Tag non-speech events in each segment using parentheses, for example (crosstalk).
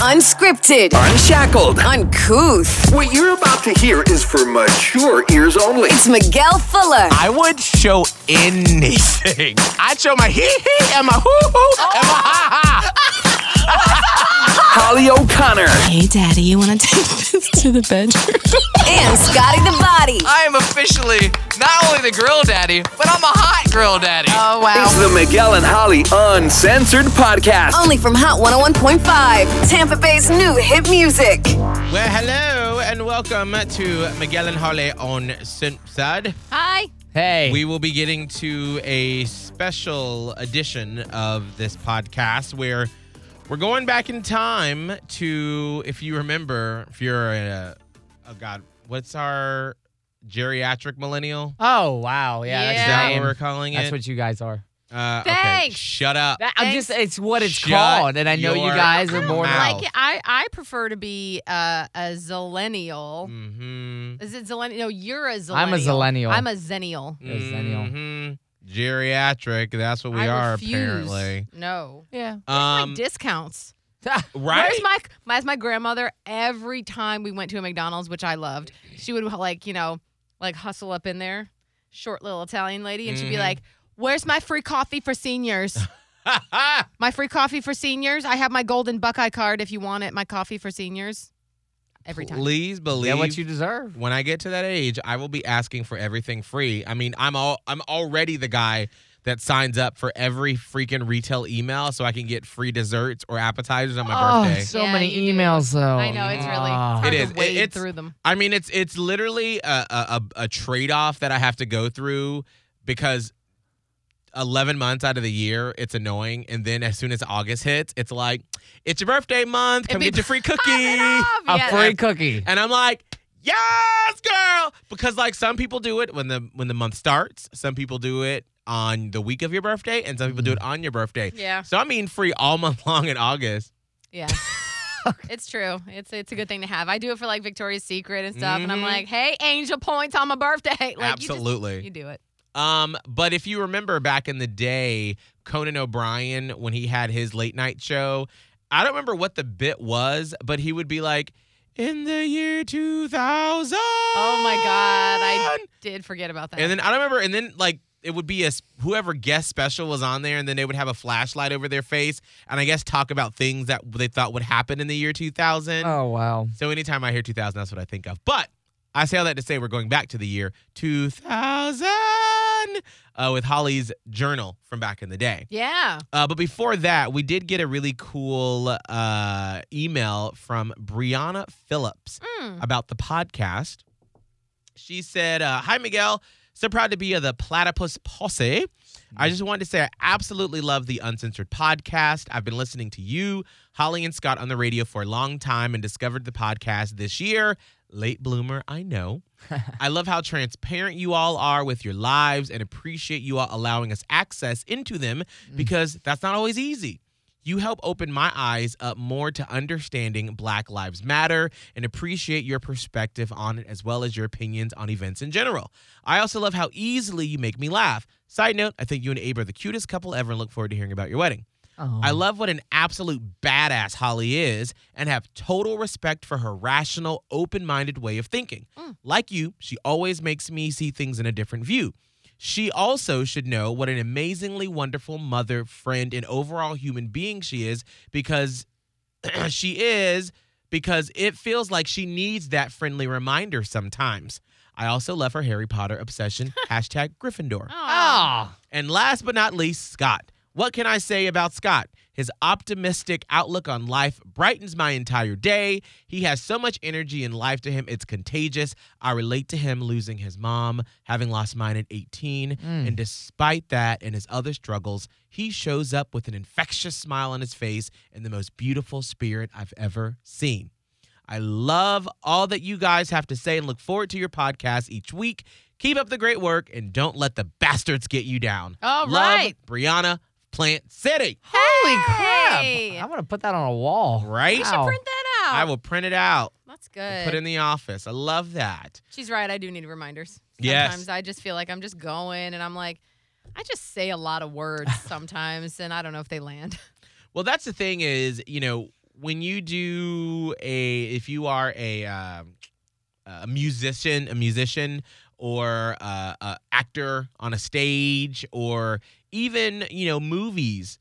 Unscripted, Unshackled. uncouth. What you're about to hear is for mature ears only. It's Miguel Fuller I would show anything. I'd show my hee hee and my hoo hoo and my ha ha. Holly O'Connor. Hey, Daddy, you want to take (laughs) this to the bedroom? and Scotty the Body. I am officially not only the grill daddy, but I'm a hot grill daddy. Oh, wow. It's the Miguel and Holly Uncensored Podcast. Only from Hot 101.5, Tampa Bay's new hit music. Well, hello and welcome to Miguel and Holly on Censored. Hi. Hey. We will be getting to a special edition of this podcast where we're going back in time to, if you remember, if you're a, oh God, what's our geriatric millennial? oh wow, yeah, Is that's that what we're calling it? That's what you guys are. uh, okay, Thanks. shut up. That, I'm just it's what it's Shut called, and I know you your guys are I more don't now. mouth. Like I, I prefer to be uh, a zillennial. Mm-hmm. Is it zillennial? No, you're a zillennial. I'm a zillennial. I'm a zennial. A zennial. hmm Geriatric. That's what we I are refuse. apparently. No. yeah. my Um, discounts. (laughs) right. Where's my as my grandmother? Every time we went to a McDonald's, which I loved, she would like you know like hustle up in there, short little Italian lady, and she'd be Mhm. like, "Where's my free coffee for seniors? (laughs) my free coffee for seniors. I have my golden Buckeye card if you want it. My coffee for seniors." Every time. Please believe Get what you deserve. when I get to that age, I will be asking for everything free. I mean, I'm all I'm already the guy that signs up for every freaking retail email so I can get free desserts or appetizers on my oh, birthday. so Yeah, many you do. emails though. I know it's really Ah. it's hard It to. It- wade it's- through them. I mean, it's it's literally a a, a, a trade off that I have to go through because. 11 months out of the year, it's annoying. And then as soon as August hits, it's like, it's your birthday month. Come be get your free cookie. a Yes. free cookie. And I'm like, yes, girl, because like some people do it when the when the month starts. Some people do it on the week of your birthday, and some people do it on your birthday. Yeah. So I'm eating free all month (laughs) long in August. Yeah. (laughs) (laughs) it's true. It's it's a good thing to have. I do it for like Victoria's Secret and stuff, and I'm Mhm. like, hey, angel points on my birthday. Like, Absolutely. You, just, you do it. Um, but if you remember back in the day, Conan O'Brien when he had his late night show, I don't remember what the bit was, but he would be like, "In the year 2000." Oh my god, I did forget about that. And then I don't remember, and then like it would be a whoever guest special was on there, and then they would have a flashlight over their face, and I guess talk about things that they thought would happen in the year 2000. Oh wow. So anytime I hear 2000, that's what I think of. But I say all that to say we're going back to the year 2000 uh, with Holly's journal from back in the day. yeah. Uh, but before that, we did get a really cool uh, email from Brianna Phillips Mm. about the podcast. She said, uh, Hi, Miguel. So proud to be of the Platypus Posse. I just wanted to say I absolutely love the Uncensored podcast. I've been listening to you, Holly, and Scott on the radio for a long time and discovered the podcast this year. Late bloomer, I know. (laughs) I love how transparent you all are with your lives and appreciate you all allowing us access into them mm. because that's not always easy. You help open my eyes up more to understanding Black Lives Matter and appreciate your perspective on it as well as your opinions on events in general. I also love how easily you make me laugh. Side note, I think you and Abe are the cutest couple ever and look forward to hearing about your wedding. Oh. I love what an absolute badass Holly is and have total respect for her rational, open minded way of thinking. Like you, she always makes me see things in a different view. She also should know what an amazingly wonderful mother, friend, and overall human being she is because (clears throat) she is because it feels like she needs that friendly reminder sometimes. I also love her Harry Potter obsession. (laughs) Hashtag Gryffindor. Ah. And last but not least, Scott. What can I say about Scott? His optimistic outlook on life brightens my entire day. He has so much energy and life to him, it's contagious. I relate to him losing his mom, having lost mine at 18. Mm. And despite that and his other struggles, he shows up with an infectious smile on his face and the most beautiful spirit I've ever seen. I love all that you guys have to say and look forward to your podcast each week. Keep up the great work and don't let the bastards get you down. All love, right. Brianna, Plant City. Holy Hey. crap! I'm gonna put that on a wall. Right? You should Wow. print that out. I will print it out. That's good. Put it in the office. I love that. She's right. I do need reminders. Yes. Sometimes I just feel like I'm just going and I'm like, I just say a lot of words (laughs) sometimes and I don't know if they land. Well, that's the thing is, you know, when you do a if you are a um, a musician, a musician or uh, a actor on a stage or even, you know, movies,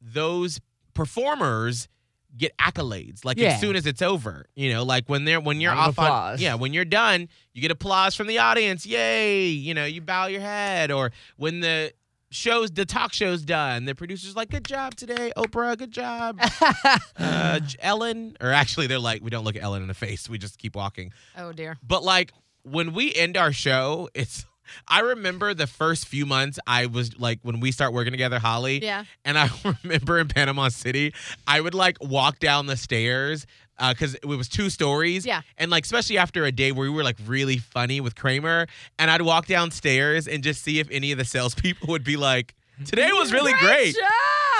those performers get accolades like Yeah. as soon as it's over. You know, like when they're when you're Round of off on yeah, when you're done, you get applause from the audience. Yay! You know, you bow your head or when the shows the talk show's done, the producer's like, "Good job today, Oprah. Good job." (laughs) uh, Ellen, or actually, they're like, we don't look at Ellen in the face. We just keep walking. Oh dear. But like when we end our show, it's. I remember the first few months I was like when we start working together, Holly. Yeah. And I (laughs) remember in Panama City, I would like walk down the stairs uh, because it was two stories. Yeah. And like, especially after a day where we were like really funny with Kramer, and I'd walk downstairs and just see if any of the salespeople (laughs) would be like, today was really great.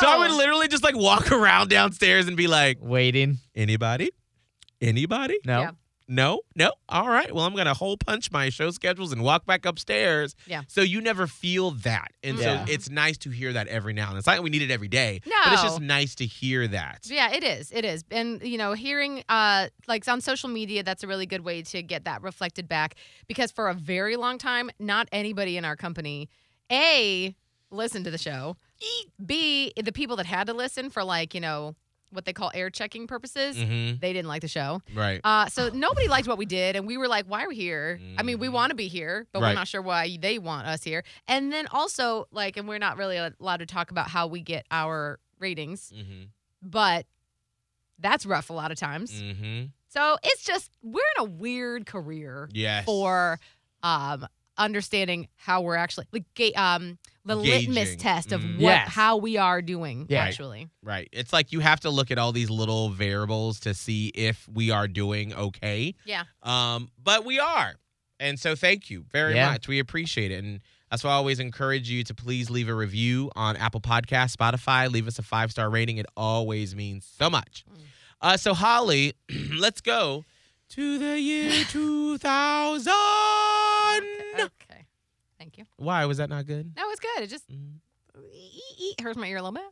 So I would literally just like walk (laughs) around downstairs and be like, Waiting. anybody? Anybody? No. Yeah. No, no. All right. Well, I'm gonna hole punch my show schedules and walk back upstairs. Yeah. So you never feel that, and Yeah. so it's nice to hear that every now and then. It's not like we need it every day, No. but it's just nice to hear that. Yeah, it is. It is. And you know, hearing uh like on social media, that's a really good way to get that reflected back because for a very long time, not anybody in our company A listened to the show. B the people that had to listen for like, you know, what they call air checking purposes, Mm-hmm. they didn't like the show. Right. Uh, so nobody liked what we did, and we were like, "Why are we here?" I mean, we Mhm. want to be here, but Right. we're not sure why they want us here. And then also, like, and we're not really allowed to talk about how we get our ratings, Mm-hmm. but that's rough a lot of times. Mm-hmm. So it's just we're in a weird career Yes. for um understanding how we're actually like um the litmus test of Mm. what Yes. how we are doing Yeah. actually. Right. It's like you have to look at all these little variables to see if we are doing okay. Yeah. Um, but we are. And so thank you very Yeah. much. We appreciate it. And that's why I always encourage you to please leave a review on Apple Podcast, Spotify. Leave us a five star rating. It always means so much. Mm. Uh, so, Holly, (clears throat) let's go to the year (laughs) 2000. Okay. Thank you. Why was that not good? That was good. It just Mm. hurts my ear a little bit.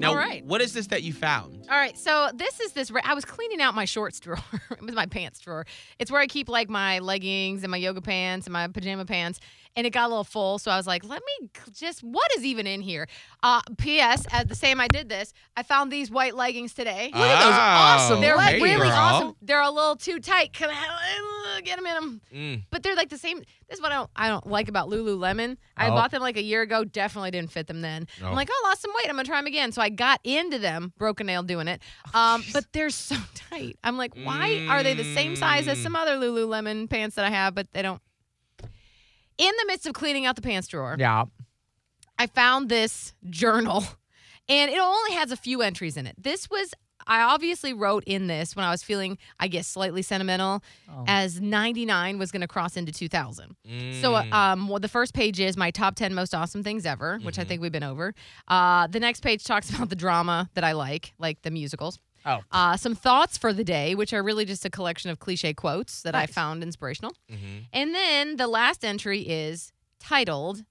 Now, All right. what is this that you found? All right, so this is this. I was cleaning out my shorts (laughs) drawer. it was my pants drawer. It's where I keep like my leggings and my yoga pants and my pajama pants. And it got a little full, so I was like, "Let me just. What is even in here?" Uh, P.S. At the same I did this, I found these white leggings today. Look at those awesome They're hey, really girl. awesome. They're a little too tight. Can Get them in them? Mm. But they're like the same. This is what I don't, I don't like about Lululemon. I Oh. bought them like a year ago. Definitely didn't fit them then. Oh. I'm like, oh, I lost some weight. I'm gonna try them again. So I got into them, broken nail doing it. Um, but they're so (laughs) tight. I'm like, why are they the same size as Mm. some other Lululemon pants that I have, but they don't? In the midst of cleaning out the pants drawer, Yeah. I found this journal, and it only has a few entries in it. This was. I obviously wrote in this when I was feeling, I guess, slightly sentimental, Oh. as 99 was going to cross into 2000. So, uh, Mm. um, well, the first page is my top 10 most awesome things ever, which I Mhm. think we've been over. Uh, the next page talks (laughs) about the drama that I like, like the musicals. Oh. Uh, some thoughts for the day, which are really just a collection of cliche quotes that I found inspirational. Mhm. And then the last entry is titled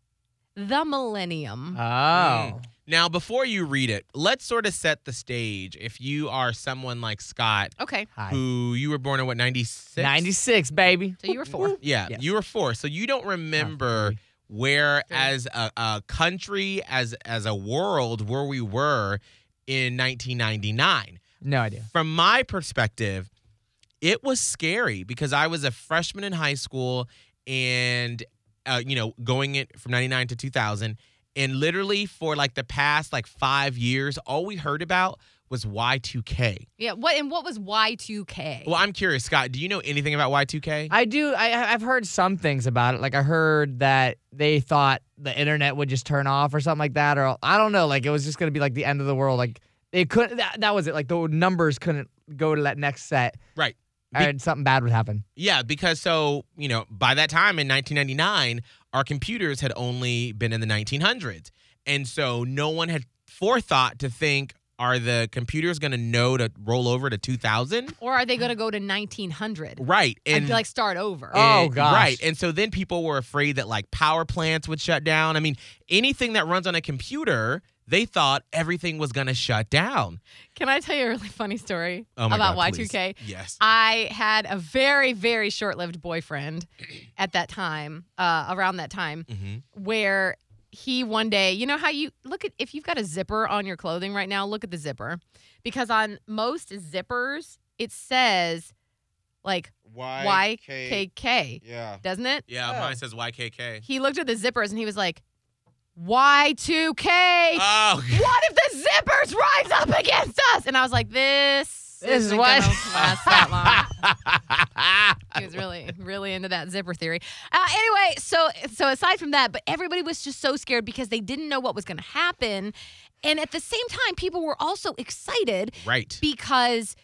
The Millennium. Oh. Now, before you read it, let's sort of set the stage. If you are someone like Scott, okay, Hi. who you were born in what, 96? 96, baby. so you were four. Yeah, Yeah. you were four. So you don't remember where, Three. as a, a country, as as a world, where we were in 1999. No idea. From my perspective, it was scary because I was a freshman in high school and, uh, you know, going it from 99 to 2000. And literally for like the past like five years, all we heard about was Y2K. Yeah. What and what was Y2K? Well, I'm curious, Scott, do you know anything about Y2K? I do. I, I've heard some things about it. Like I heard that they thought the internet would just turn off or something like that, or I don't know. Like it was just gonna be like the end of the world. Like they couldn't. That, that was it. Like the numbers couldn't go to that next set, right. Be- and something bad would happen. Yeah, because so, you know, by that time in 1999, our computers had only been in the 1900s. And so no one had forethought to think, are the computers going to know to roll over to 2000? or are they going to go to 1900? Right. And And like start over? Oh, and- gosh. Right. And so then people were afraid that like power plants would shut down. I mean, anything that runs on a computer, they thought everything was going to shut down. Can I tell you a really funny story Oh about God, Y2K? please. Yes. I had a very, very short lived boyfriend (clears throat) at that time, uh, around that time, hmm where he one day, you know how you look at, if you've got a zipper on your clothing right now, look at the zipper. Because on most zippers, it says like YKK, Yeah. doesn't it? Yeah, mine says YKK. He looked at the zippers and he was like, Y2K. Oh, what if the zippers rise up against us? And I was like, this, This is what- gonna last that (laughs) long. he was really, (laughs) really into that zipper theory. Uh, anyway, so so aside from that, but everybody was just so scared because they didn't know what was going to happen, and at the same time, people were also excited right. because.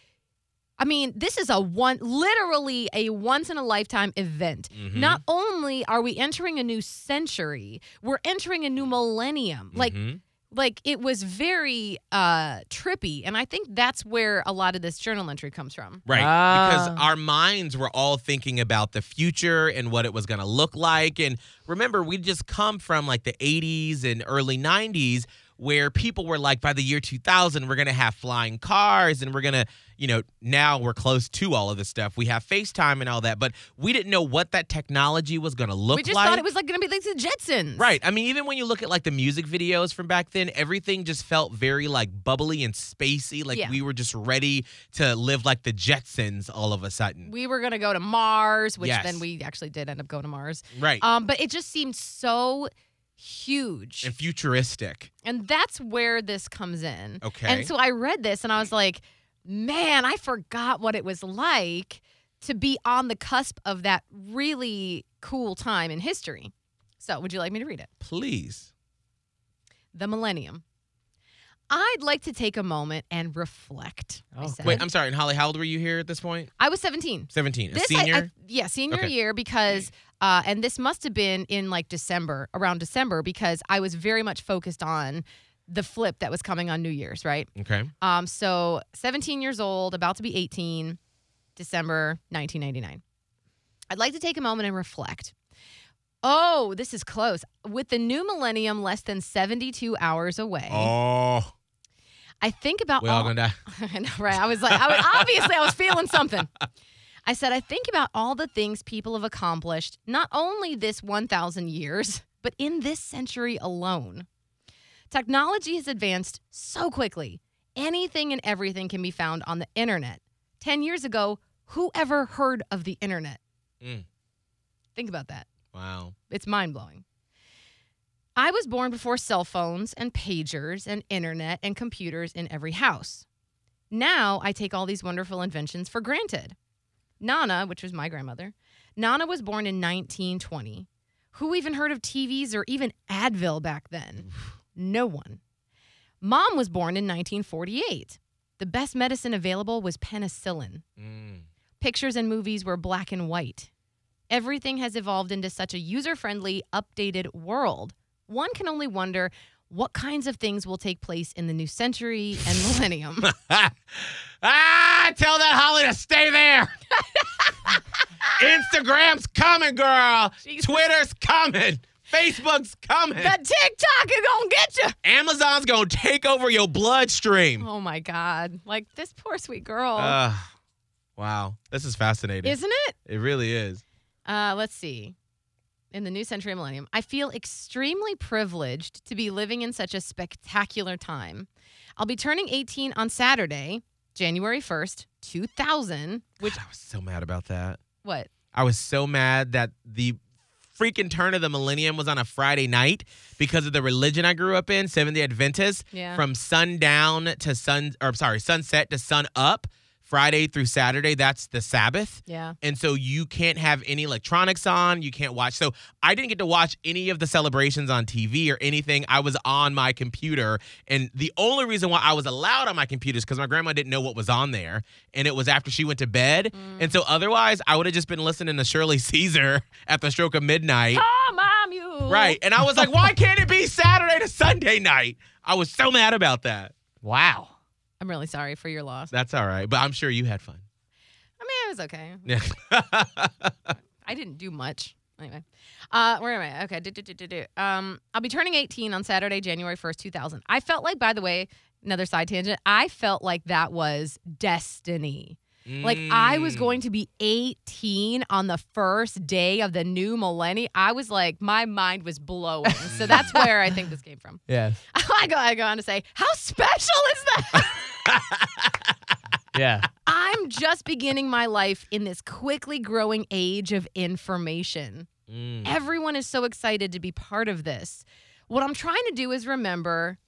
I mean, this is a one, literally a once in a lifetime event. Mhm. Not only are we entering a new century, we're entering a new millennium. Like, Mhm. like it was very uh trippy and i think that's where a lot of this journal entry comes from Right. Ah. Because our minds were all thinking about the future and what it was going to look like. And remember, we just come from like the 80s and early 90s where people were like, by the year 2000, we're going to have flying cars and we're going to, you know, now we're close to all of this stuff. We have FaceTime and all that, but we didn't know what that technology was going to look like. we just like. thought it was like gonna be like the jetsons Right. I mean, even when you look at like the music videos from back then, everything just felt very like bubbly and spacey. Like Yeah. we were just ready to live like the Jetsons all of a sudden. we were gonna go to mars which Yes. then we actually did end up going to mars right. um but it just seemed so huge and futuristic. and that's where this comes in Okay. and so i read this and i was like man i forgot what it was like to be on the cusp of that really cool time in history so would you like me to read it Please. the millennium. I'd like to take a moment and reflect. Oh, wait, I'm sorry. And Holly, how old were you here at this point? I was 17. 17. A This I- senior? I- yeah, senior Okay. year because, uh, and this must have been in like December, around December, because I was very much focused on the flip that was coming on New Year's, right? okay. Um, so 17 years old, about to be 18, December 1999. I'd like to take a moment and reflect. Oh, this is close. With the new millennium less than 72 hours away, Oh, I think about we all all, gonna die. (laughs) I know, right? I was like, I was, obviously, I was feeling something. I said, I think about all the things people have accomplished, not only this 1,000 years, but in this century alone. Technology has advanced so quickly. Anything and everything can be found on the internet. 10 years ago, who ever heard of the internet? Mm. Think about that. Wow. It's mind blowing. I was born before cell phones and pagers and internet and computers in every house. Now I take all these wonderful inventions for granted. Nana, which was my grandmother, Nana was born in 1920. Who even heard of TVs or even Advil back then? No one. Mom was born in 1948. The best medicine available was penicillin. Mm. Pictures and movies were black and white. Everything has evolved into such a user friendly, updated world. One can only wonder what kinds of things will take place in the new century and (laughs) millennium. (laughs) ah, tell that Holly to stay there. (laughs) Instagram's coming, girl. Jesus. Twitter's coming. Facebook's coming. the TikTok is gonna get you. Amazon's gonna take over your bloodstream. Oh my God. Like this poor sweet girl. Uh, wow. This is fascinating. Isn't it? it really is. Uh, let's see. In the new century millennium, I feel extremely privileged to be living in such a spectacular time. I'll be turning 18 on Saturday, January 1st, 2000, which, God, I was so mad about that. what? I was so mad that the freaking turn of the millennium was on a Friday night because of the religion I grew up in, Seventh Day Adventist. Yeah. From sundown to sun, or sorry, sunset to sun up, Friday through Saturday. That's the Sabbath. Yeah. And so you can't have any electronics on. You can't watch. So I didn't get to watch any of the celebrations on TV or anything. I was on my computer. And the only reason why I was allowed on my computer is because my grandma didn't know what was on there. And it was after she went to bed. Mm. And so otherwise, I would have just been listening to Shirley Caesar (laughs) at the stroke of midnight. Oh, mom, you. Right. And I was like, why can't it be Saturday to Sunday night? I was so mad about that. Wow. I'm really sorry for your loss. That's all right. But I'm sure you had fun. I mean, it was okay. (laughs) Yeah. I didn't do much. Anyway, uh, where am I? Okay, do, do, do, do, do. Um, I'll be turning 18 on Saturday, January 1st, 2000. I felt like, by the way, another side tangent. I felt like that was destiny. Like I was Mm. going to be 18 on the first day of the new millennium. I was like, my mind was blowing. so that's (laughs) where I think this came from. Yes. (laughs) I go, I go on to say, how special is that? (laughs) Yeah. I'm just beginning my life in this quickly growing age of information. Mm. Everyone is so excited to be part of this. What I'm trying to do is remember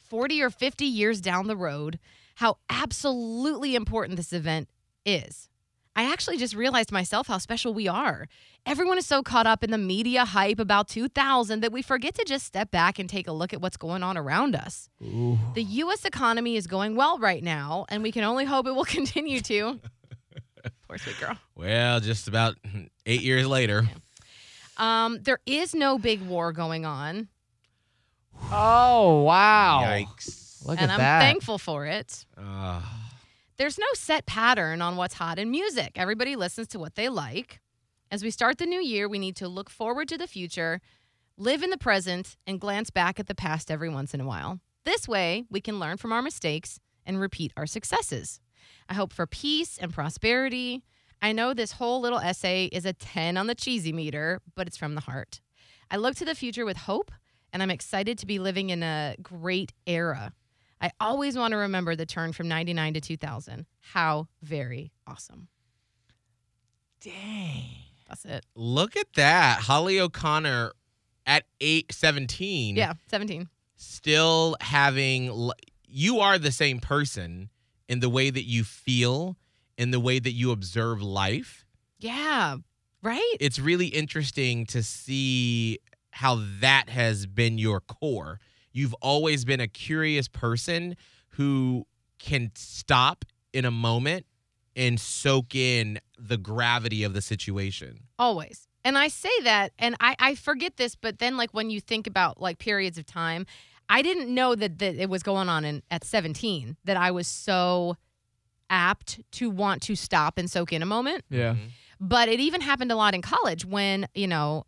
40 or 50 years down the road how absolutely important this event is. I actually just realized myself how special we are. Everyone is so caught up in the media hype about 2000 that we forget to just step back and take a look at what's going on around us. The U.S. economy is going well right now, and we can only hope it will (laughs) continue to. Poor sweet girl. Well, just about eight years later. Um, there is no big war going on, Oh wow. Yikes. Look and at I'm that. thankful for it. Uh, There's no set pattern on what's hot in music. Everybody listens to what they like. As we start the new year, we need to look forward to the future, live in the present, and glance back at the past every once in a while. This way, we can learn from our mistakes and repeat our successes. I hope for peace and prosperity. I know this whole little essay is a 10 on the cheesy meter, but it's from the heart. I look to the future with hope, and I'm excited to be living in a great era. I always want to remember the turn from 99 to 2000. How very awesome. Dang. That's it. look at that. Holly O'Connor at eight seventeen. Yeah, 17. Still having. You are the same person in the way that you feel, in the way that you observe life. Yeah, right? It's really interesting to see how that has been your core. You've always been a curious person who can stop in a moment and soak in the gravity of the situation. Always. And I say that, and I, I forget this, but then, like, when you think about like periods of time, I didn't know that, that it was going on in, at 17, that I was so apt to want to stop and soak in a moment. Yeah. Mm-hmm. But it even happened a lot in college when, you know,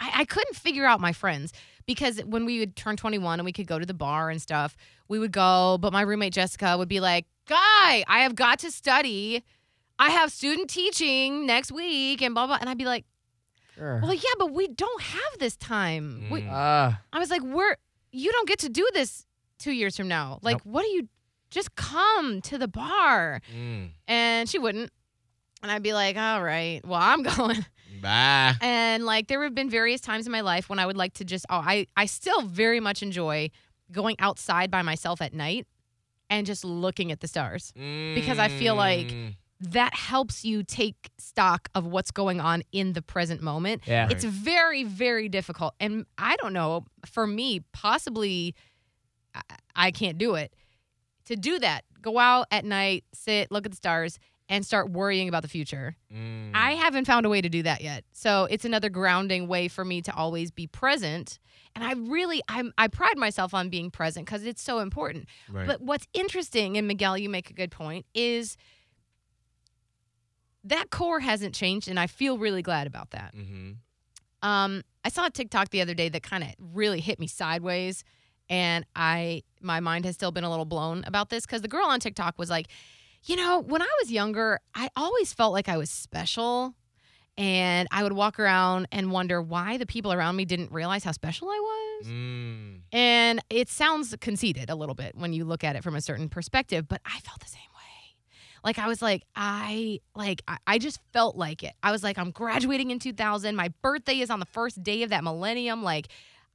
I, I couldn't figure out my friends because when we would turn 21 and we could go to the bar and stuff, we would go, but my roommate Jessica would be like, Guy, I have got to study. I have student teaching next week and blah, blah. And I'd be like, Sure. well, yeah, but we don't have this time. We, Mm. Uh, I was like, we're, you don't get to do this two years from now. Like, what do you, just come to the bar. Mm. And she wouldn't. And I'd be like, all right, well, I'm (laughs) going. Bye. And like there have been various times in my life when I would like to just oh I I still very much enjoy going outside by myself at night and just looking at the stars. Because I feel like- Mm. That helps you take stock of what's going on in the present moment. yeah. It's very very difficult and I don't know for me possibly I, I can't do it. To do that, go out at night, sit, look at the stars and start worrying about the future. Mm. I haven't found a way to do that yet. So it's another grounding way for me to always be present. And I really I'm I pride myself on being present because it's so important. right. But what's interesting, and Miguel, you make a good point, is that core hasn't changed, and I feel really glad about that. mm-hmm. Um, I saw a TikTok the other day that kind of really hit me sideways, and I my mind has still been a little blown about this because the girl on TikTok was like, you know, when I was younger, I always felt like I was special, and I would walk around and wonder why the people around me didn't realize how special I was. Mm. And it sounds conceited a little bit when you look at it from a certain perspective, but I felt the same way. Like I was like, I like I, I just felt like it. I was like, I'm graduating in 2000. My birthday is on the first day of that millennium. Like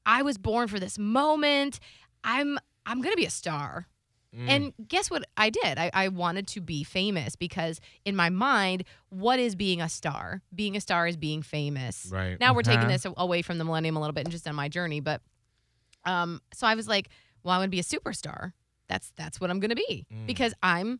I was born for this moment. I'm I'm gonna be a star. Mm. And guess what I did? I, I wanted to be famous because in my mind, what is being a star? Being a star is being famous. Right. Now we're taking Uh-huh. this away from the millennium a little bit and just on my journey, but um, so I was like, well, I want to be a superstar. That's that's what I'm gonna be Mm. because I'm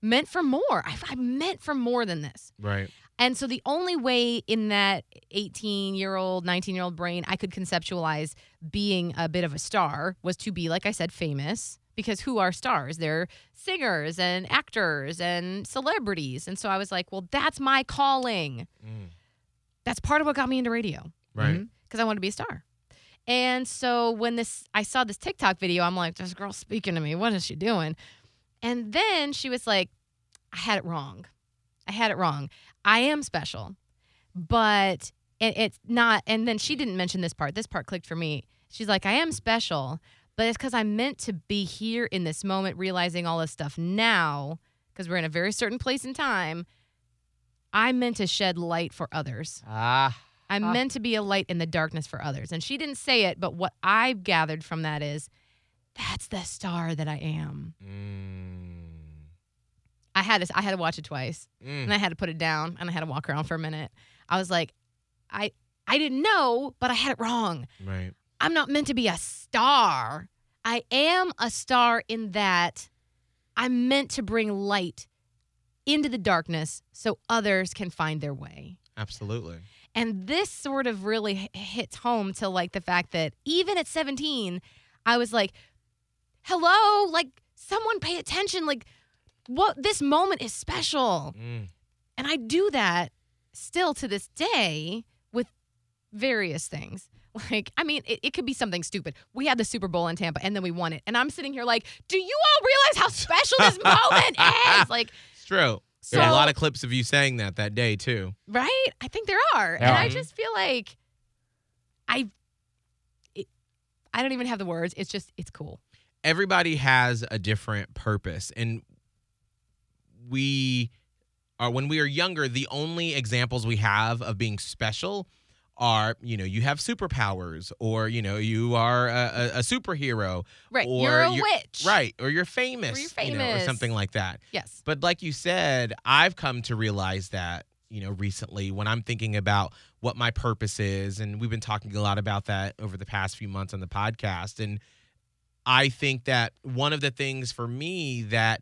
meant for more. I, I'm meant for more than this. Right. And so the only way in that 18 year old, 19 year old brain I could conceptualize being a bit of a star was to be, like I said, famous. Because who are stars? They're singers and actors and celebrities. And so I was like, well, that's my calling. Mm. that's part of what got me into radio Right. Because I wanted to be a star. And so when this, I saw this TikTok video, I'm like, this girl's speaking to me. What is she doing? And then she was like, I had it wrong. I had it wrong. I am special, but it, it's not. And then she didn't mention this part. This part clicked for me. She's like, I am special, but it's because I'm meant to be here in this moment, realizing all this stuff now, because we're in a very certain place in time. I'm meant to shed light for others. Ah. I'm Ah. meant to be a light in the darkness for others. And she didn't say it, but what I've gathered from that is that's the star that I am. Mm. I had to I had to watch it twice Mm. and I had to put it down and I had to walk around for a minute. I was like, I I didn't know, but I had it wrong. Right. I'm not meant to be a star. I am a star in that I'm meant to bring light into the darkness so others can find their way. Absolutely. And this sort of really hits home to like the fact that even at 17, I was like, hello, like someone pay attention. Like, what this moment is special. Mm. And I do that still to this day with various things. Like, I mean, it, it could be something stupid. We had the Super Bowl in Tampa and then we won it. And I'm sitting here like, do you all realize how special this (laughs) moment is? Like, It's true. so, There are a lot of clips of you saying that that day too. right? I think there are. There and. I just feel like I it, I don't even have the words. It's just it's cool. everybody has a different purpose and we are when we are younger the only examples we have of being special are you know you have superpowers or you know you are a, a, superhero Right. Or you're a you're- witch. right or you're famous, you're you know, or something like that Yes. but like you said i've come to realize that you know recently when i'm thinking about what my purpose is and we've been talking a lot about that over the past few months on the podcast and i think that one of the things for me that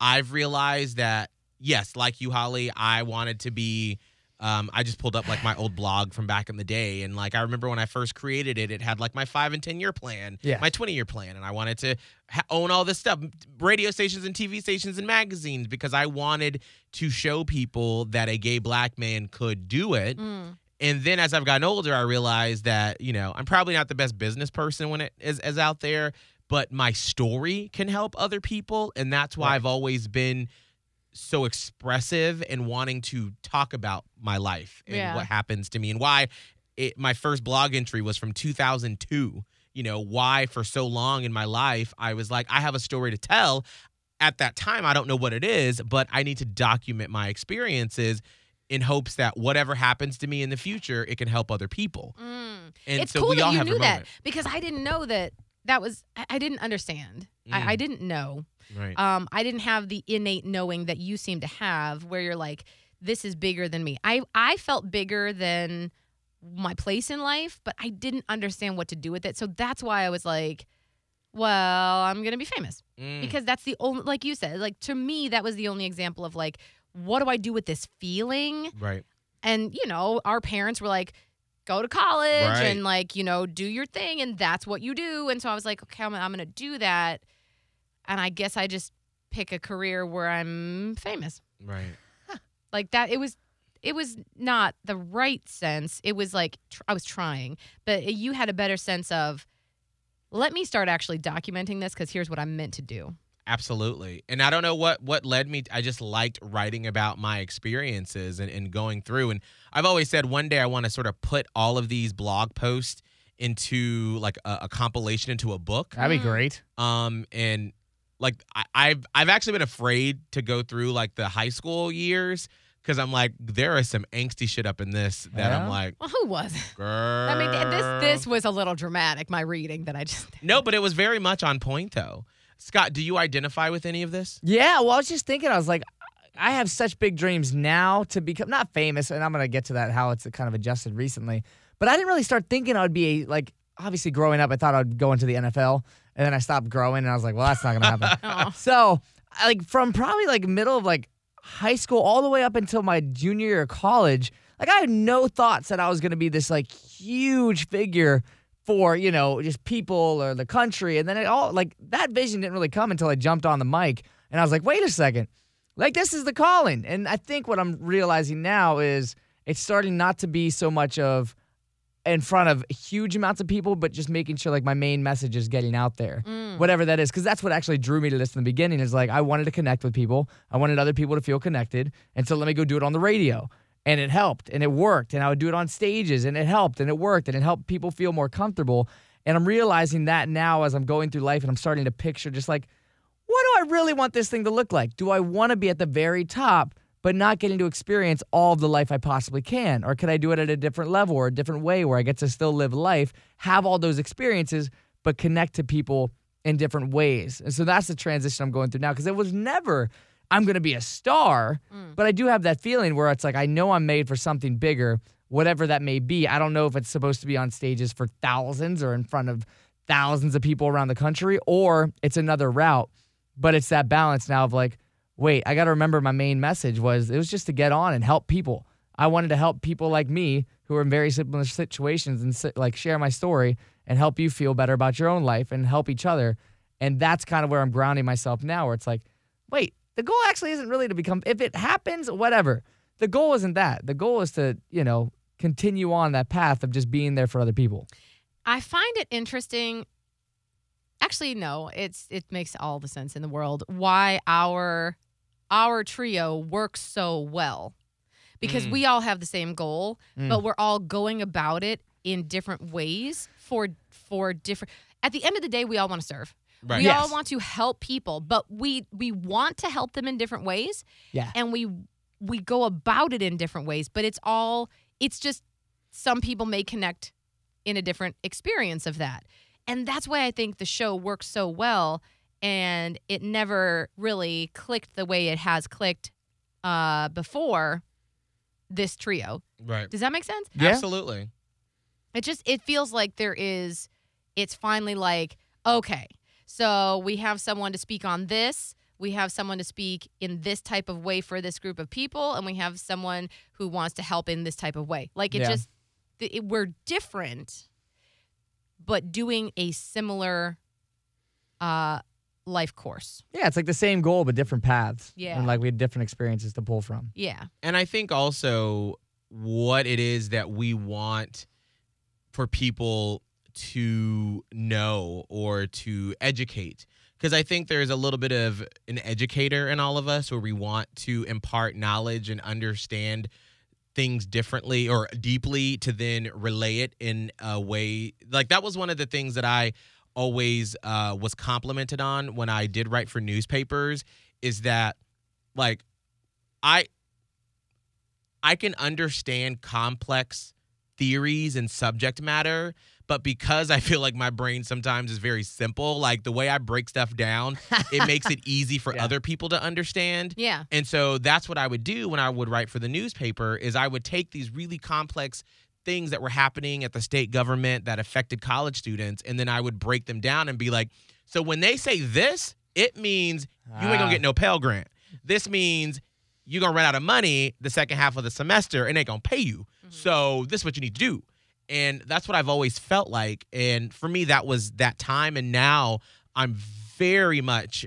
i've realized that yes like you holly i wanted to be um, I just pulled up like my old blog from back in the day, and like I remember when I first created it, it had like my five and ten year plan, Yeah. my twenty year plan, and I wanted to ha- own all this stuff, radio stations and TV stations and magazines, because I wanted to show people that a gay black man could do it. Mm. And then as I've gotten older, I realized that you know I'm probably not the best business person when it is, is out there, but my story can help other people, and that's why Right. I've always been so expressive and wanting to talk about my life and Yeah. what happens to me and why it, my first blog entry was from 2002 you know why for so long in my life i was like i have a story to tell at that time i don't know what it is but i need to document my experiences in hopes that whatever happens to me in the future it can help other people Mm. and it's so cool we that all you have knew that moment. because I didn't know that that was I, I didn't understand. Mm. I, I didn't know. right Um, I didn't have the innate knowing that you seem to have, where you're like, this is bigger than me. I I felt bigger than my place in life, but I didn't understand what to do with it. So that's why I was like, well, I'm gonna be famous Mm. because that's the only, like you said, like to me that was the only example of like, what do I do with this feeling? right And you know, our parents were like. Go to college Right. and like you know do your thing and that's what you do and so I was like okay I'm, I'm gonna do that and I guess I just pick a career where I'm famous. right Like that it was it was not the right sense. It was like tr- I was trying, but you had a better sense of let me start actually documenting this cuz here's what I'm meant to do. Absolutely. And I don't know what what led me I just liked writing about my experiences and, and going through and I've always said one day I want to sort of put all of these blog posts into like a, a compilation into a book. That'd be Mm. great. Um and like I, I've I've actually been afraid to go through like the high school years because I'm like there is some angsty shit up in this that I'm like, Well, who was? girl. I mean, this this was a little dramatic my reading that I just No, but it was very much on point though. Scott, do you identify with any of this? Yeah, well, I was just thinking, I was like, I have such big dreams now to become not famous, and I'm gonna get to that how it's kind of adjusted recently. But I didn't really start thinking I would be a, like obviously growing up, I thought I'd go into the NFL, and then I stopped growing, and I was like, well, that's not gonna happen. (laughs) so, like from probably like middle of like high school all the way up until my junior year of college, like I had no thoughts that I was gonna be this like huge figure for you know just people or the country, and then it all like that vision didn't really come until I jumped on the mic, and I was like, wait a second, like this is the calling, and I think what I'm realizing now is it's starting not to be so much of in front of huge amounts of people, but just making sure like my main message is getting out there, mm. whatever that is. Because that's what actually drew me to this in the beginning. Is like I wanted to connect with people. I wanted other people to feel connected, and so let me go do it on the radio. And it helped, and it worked. And I would do it on stages, and it helped, and it worked, and it helped people feel more comfortable. And I'm realizing that now as I'm going through life, and I'm starting to picture just like, what do I really want this thing to look like? Do I want to be at the very top? but not getting to experience all of the life I possibly can? Or could I do it at a different level or a different way where I get to still live life, have all those experiences, but connect to people in different ways? And so that's the transition I'm going through now because it was never, I'm going to be a star, mm. but I do have that feeling where it's like, I know I'm made for something bigger, whatever that may be. I don't know if it's supposed to be on stages for thousands or in front of thousands of people around the country or it's another route, but it's that balance now of like, wait, I got to remember my main message was it was just to get on and help people. I wanted to help people like me who are in very similar situations and like share my story and help you feel better about your own life and help each other. And that's kind of where I'm grounding myself now, where it's like, wait, the goal actually isn't really to become, if it happens, whatever. The goal isn't that. The goal is to, you know, continue on that path of just being there for other people. I find it interesting. Actually, no, it's it makes all the sense in the world why our our trio works so well. Because Mm. we all have the same goal, Mm. but we're all going about it in different ways for for different At the end of the day, we all want to serve. Right. We all want to help people, but we we want to help them in different ways Yeah. and we we go about it in different ways but it's all it's just some people may connect in a different experience of that and that's why i think the show works so well and it never really clicked the way it has clicked uh before this trio Right. does that make sense Yeah. Absolutely. it just it feels like there is it's finally like okay so we have someone to speak on this we have someone to speak in this type of way for this group of people and we have someone who wants to help in this type of way like it Yeah. just it, it- we're different but doing a similar uh life course Yeah, it's like the same goal, but different paths. Yeah. And like we had different experiences to pull from. yeah And I think also what it is that we want for people to know or to educate. Because I think there's a little bit of an educator in all of us where we want to impart knowledge and understand things differently or deeply to then relay it in a way. Like that was one of the things that I always uh, was complimented on when I did write for newspapers is that like I I can understand complex theories and subject matter, but because I feel like my brain sometimes is very simple, like the way I break stuff down, it (laughs) makes it easy for Yeah. other people to understand. yeah And so that's what I would do when I would write for the newspaper is I would take these really complex things that were happening at the state government that affected college students and then I would break them down and be like, so when they say this, it means you ain't Ah. gonna get no Pell Grant. This means you're gonna run out of money the second half of the semester and they gonna pay you. Mm-hmm. So this is what you need to do. And that's what I've always felt like. And for me, that was that time. And now I'm very much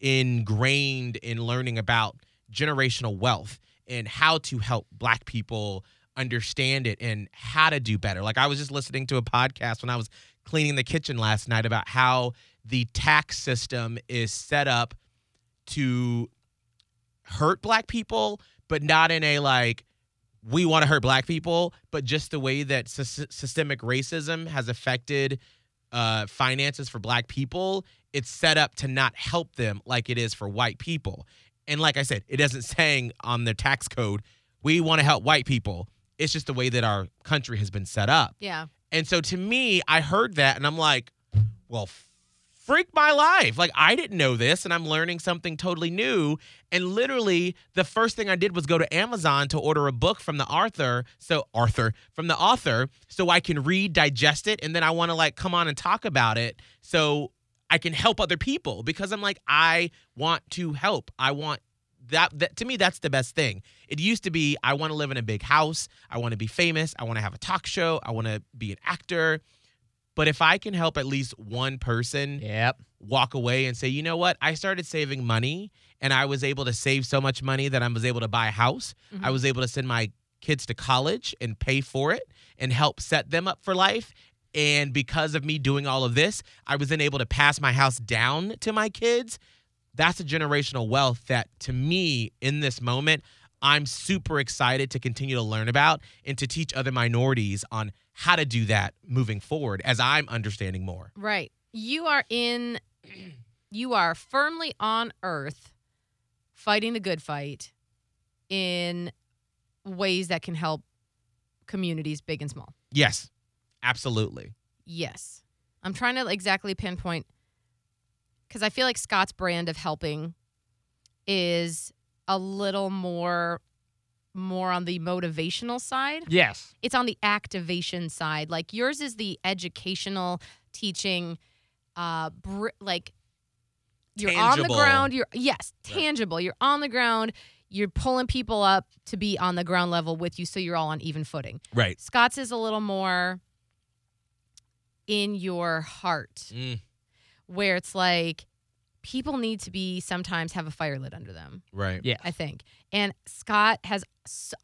ingrained in learning about generational wealth and how to help black people understand it and how to do better. Like I was just listening to a podcast when I was cleaning the kitchen last night about how the tax system is set up to hurt black people, but not in a like we want to hurt black people, but just the way that sys- systemic racism has affected uh, finances for black people, it's set up to not help them like it is for white people. And like I said, it doesn't (laughs) saying on their tax code, we want to help white people. It's just the way that our country has been set up. yeah And so to me, I heard that and I'm like, well, freak my life. Like, I didn't know this and I'm learning something totally new. And literally, the first thing I did was go to Amazon to order a book from the author. So, Arthur, from the author, so I can read, digest it, and then I want to like come on and talk about it. So I can help other people because I'm like, I want to help. I want that, that to me that's the best thing it used to be i want to live in a big house i want to be famous i want to have a talk show i want to be an actor but if i can help at least one person Yep. walk away and say you know what i started saving money and i was able to save so much money that i was able to buy a house i mm-hmm. was able to send my kids to college and pay for it and help set them up for life. And because of me doing all of this, I was then able to pass my house down to my kids. That's a generational wealth that to me in this moment, I'm super excited to continue to learn about and to teach other minorities on how to do that moving forward as I'm understanding more. Right. You are in, (clears throat) you are firmly on earth fighting the good fight in ways that can help communities big and small. Yes, absolutely. Yes. I'm trying to exactly pinpoint because I feel like Scott's brand of helping is a little more more on the motivational side. Yes. It's on the activation side. Like yours is the educational teaching uh br- like you're on the ground, you're yes, Right. tangible. You're on the ground, you're pulling people up to be on the ground level with you so you're all on even footing. Right. Scott's is a little more in your heart, Mm, where it's like people need to be sometimes have a fire lit under them. right. Yeah. I think, and Scott has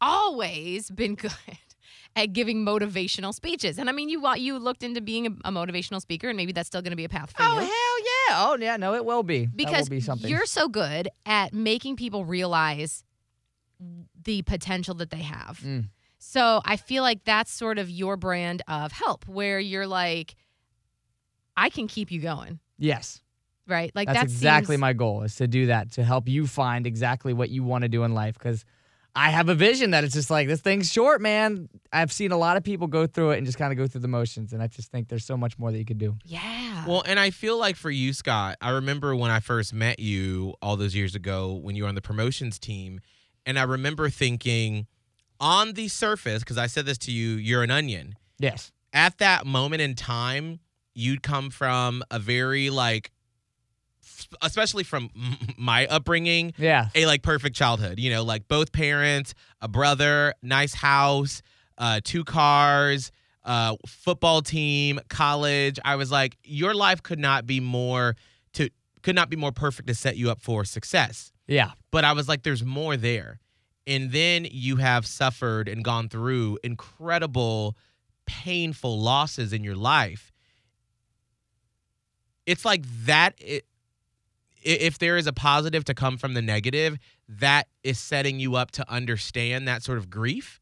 always been (laughs) good at giving motivational speeches. And I mean, you wa- you looked into being a, a motivational speaker, and maybe that's still going to be a path for Oh you. Oh hell yeah! Oh yeah, no, it will be. because will be something. you're so good at making people realize the potential that they have. Mm. So I feel like that's sort of your brand of help, where you're like, I can keep you going, yes, right? Like that's that exactly seems- my goal is to do that to help you find exactly what you want to do in life because. I have a vision that it's just like this thing's short, man. I've seen a lot of people go through it and just kind of go through the motions, and I just think there's so much more that you could do. Yeah. Well, and I feel like for you, Scott, I remember when I first met you all those years ago when you were on the promotions team. And I remember thinking on the surface, because I said this to you, you're an onion. Yes. At that moment in time, you'd come from a very like, f- especially from my upbringing, Yeah. a like perfect childhood. You know, like both parents, a brother, nice house, uh, two cars, uh, football team, college. I was like, your life could not be more to could not be more perfect to set you up for success. Yeah. But I was like, there's more there. And then you have suffered and gone through incredible, painful losses in your life. It's like that. It, if there is a positive to come from the negative, that is setting you up to understand that sort of grief.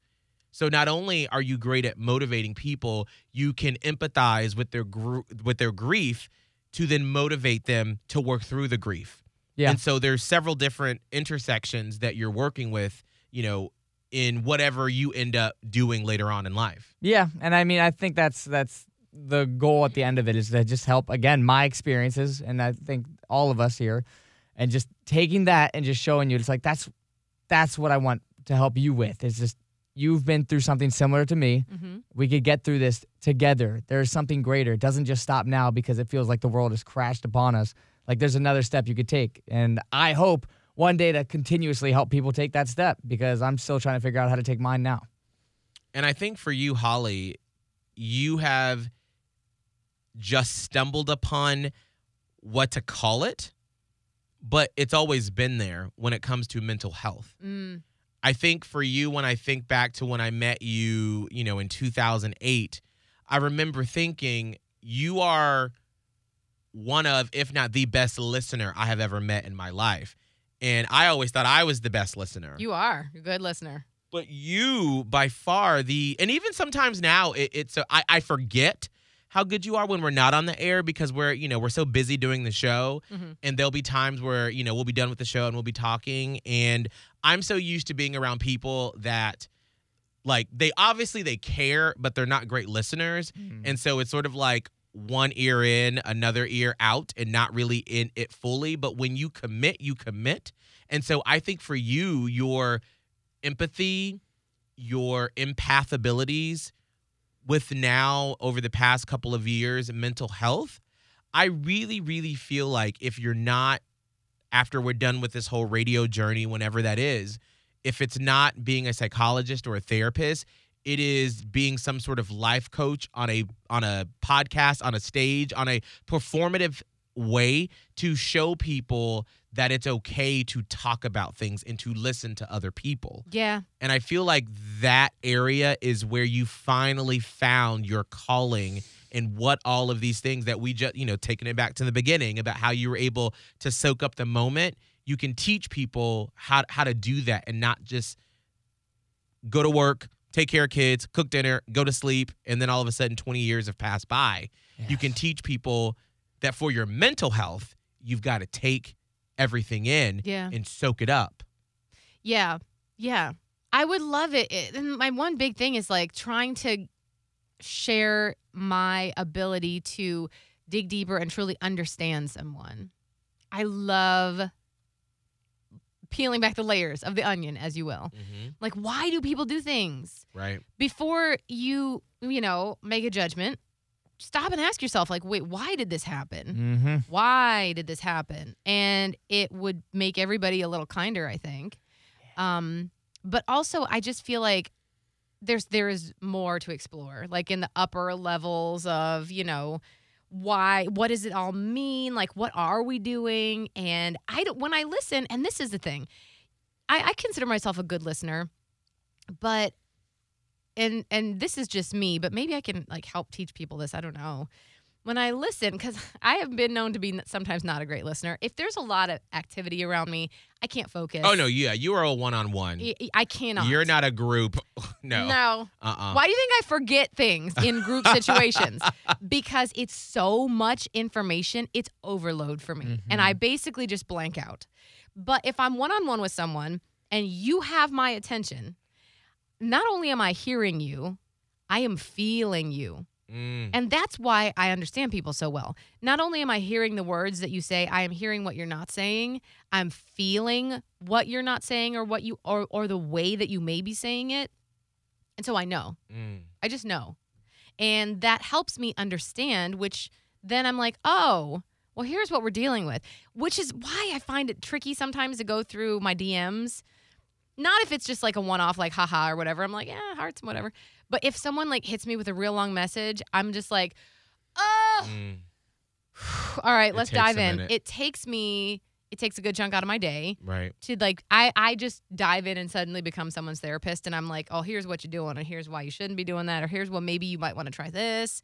So not only are you great at motivating people, you can empathize with their gr- with their grief to then motivate them to work through the grief. Yeah. And so there's several different intersections that you're working with, you know, in whatever you end up doing later on in life. Yeah, and I mean, I think that's that's the goal at the end of it is to just help again my experiences, and I think all of us here, and just taking that and just showing you, it's like that's that's what I want to help you with. It's just you've been through something similar to me. Mhm. We could get through this together. There's something greater. It doesn't just stop now because it feels like the world has crashed upon us. Like there's another step you could take, and I hope one day to continuously help people take that step because I'm still trying to figure out how to take mine now. And I think for you, Holly, you have just stumbled upon what to call it, but it's always been there when it comes to mental health. Mm, I think for you, when I think back to when I met you, you know, in 2008, I remember thinking you are one of, if not the best listener I have ever met in my life. And I always thought I was the best listener. you are a good listener. but you, by far, the, and even sometimes now, it, it's, a, I, I forget how good you are when we're not on the air because we're, you know, we're so busy doing the show. Mhm. And there'll be times where, you know, we'll be done with the show and we'll be talking. And I'm so used to being around people that, like, they obviously they care, but they're not great listeners. And so it's sort of like one ear in, another ear out, and not really in it fully. But when you commit, you commit. And so I think for you, your empathy, your empath abilities with now over the past couple of years, mental health, I really, really feel like if you're not, after we're done with this whole radio journey, whenever that is, if it's not being a psychologist or a therapist, it is being some sort of life coach on a on a podcast, on a stage, on a performative way to show people that it's okay to talk about things and to listen to other people. Yeah. And I feel like that area is where you finally found your calling and what all of these things that we just, you know, taking it back to the beginning about how you were able to soak up the moment. You can teach people how how to do that and not just go to work, take care of kids, cook dinner, go to sleep, and then all of a sudden 20 years have passed by. You can teach people that for your mental health, you've got to take everything in Yeah. and soak it up. Yeah. Yeah. I would love it. It- And my one big thing is like trying to share my ability to dig deeper and truly understand someone. I love peeling back the layers of the onion, as you will. Mm-hmm. Like, why do people do things? Right. Before you, you know, make a judgment, stop and ask yourself, like, wait, why did this happen? Mm-hmm. why did this happen? And it would make everybody a little kinder i think. Um but also i just feel like there's there is more to explore like in the upper levels of you know why what does it all mean? Like what are we doing? And i don't when i listen and this is the thing i, I consider myself a good listener but and and this is just me but maybe i can like help teach people this i don't know when I listen, because (laughs) I have been known to be sometimes not a great listener. If there's a lot of activity around me, I can't focus. Oh no, yeah, you are a one-on-one. I, I cannot. You're not a group. (laughs) No. No. Uh-uh. Why do you think I forget things in group (laughs) situations? because it's so much information, it's overload for me. And I mm-hmm. basically just blank out. But if I'm one on one with someone and you have my attention, not only am I hearing you, I am feeling you. Mm, And that's why I understand people so well. Not only am I hearing the words that you say, I am hearing what you're not saying. I'm feeling what you're not saying or what you or or the way that you may be saying it. And so I know. mm. I just know. And that helps me understand, which then I'm like, oh, well, here's what we're dealing with, which is why I find it tricky sometimes to go through my DMs. Not if it's just like a one off, like haha or whatever. I'm like, yeah, hearts, whatever. But if someone like hits me with a real long message, I'm just like, oh, Mm. (sighs) all right, let's dive in. minute. It takes me, it takes a good chunk out of my day Right. to like I I just dive in and suddenly become someone's therapist and I'm like, "Oh, here's what you're doing and here's why you shouldn't be doing that or here's what maybe you might want to try this."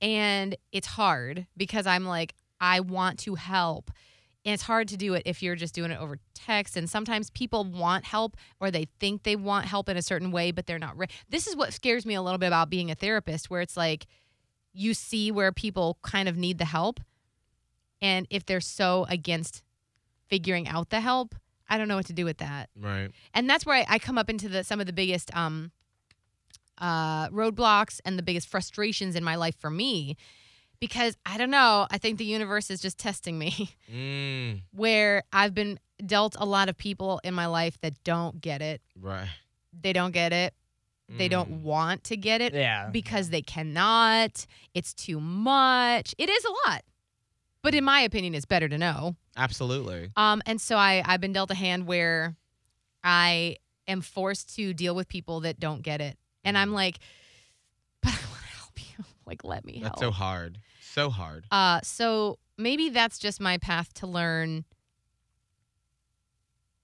And it's hard because I'm like, I want to help. And it's hard to do it if you're just doing it over text and sometimes people want help or they think they want help in a certain way but they're not re- This is what scares me a little bit about being a therapist where it's like you see where people kind of need the help and if they're so against figuring out the help, I don't know what to do with that. Right. And that's where I, I come up into the some of the biggest um, uh, roadblocks and the biggest frustrations in my life for me, because I don't know. I think the universe is just testing me, (laughs) Mm. where I've been dealt a lot of people in my life that don't get it. Right. They don't get it. They Mm. don't want to get it Yeah. because they cannot. It's too much. It is a lot. But in my opinion, it's better to know. Absolutely. Um, and so I, I've been dealt a hand where I am forced to deal with people that don't get it. And I'm like, but I want to help you. (laughs) Like, let me help. That's so hard. So hard. uh, so maybe that's just my path to learn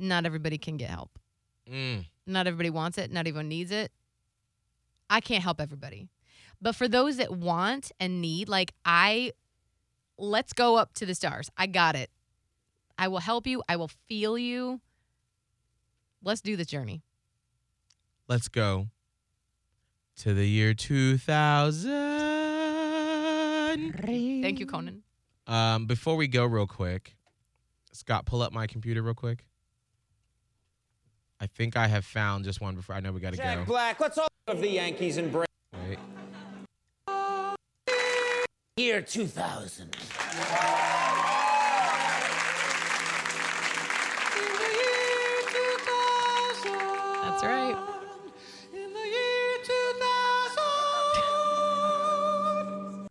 not everybody can get help. Mm. Not everybody wants it. Not everyone needs it. I can't help everybody. But for those that want and need, like I, let's go up to the stars. I got it. I will help you. I will feel you. Let's do this journey. Let's go to the year 2000. Thank you, Conan. Um, before we go, real quick, Scott, pull up my computer real quick. I think I have found just one before. I know we got to go. Jack go. Black, let's all of the Yankees and Braves. Wait. Year 2000. That's right.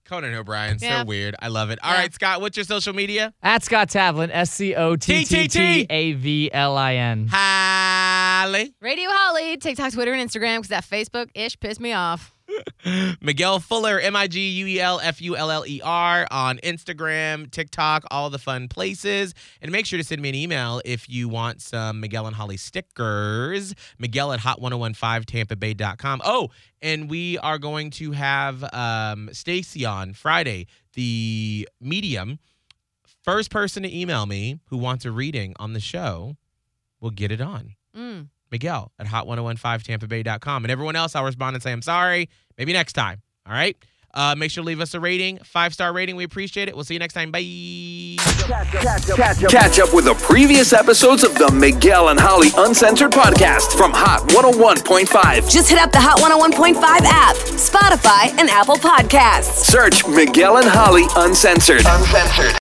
Conan O'Brien, so weird. I love it. All right, Yeah. Scott, what's your social media? At Scott Tavlin, S C O T T T A V L I N. Holly. Radio Holly, TikTok, Twitter, and Instagram because that Facebook ish pissed me off. (laughs) Miguel Fuller, M I G U E L F U L L E R on Instagram, TikTok, all the fun places. And make sure to send me an email if you want some Miguel and Holly stickers. Miguel at hot1015tampabay.com. Oh, and we are going to have um, Stacy on Friday, the medium. First person to email me who wants a reading on the show will get it on. Mm. Miguel at hot1015tampabay.com. And everyone else, I'll respond and say, I'm sorry. Maybe next time. All right. Uh, make sure to leave us a rating, five star rating. We appreciate it. We'll see you next time. Bye. Catch up with the previous episodes of the Miguel and Holly Uncensored podcast from Hot 101.5. Just hit up the Hot 101.5 app, Spotify, and Apple Podcasts. Search Miguel and Holly Uncensored. Uncensored.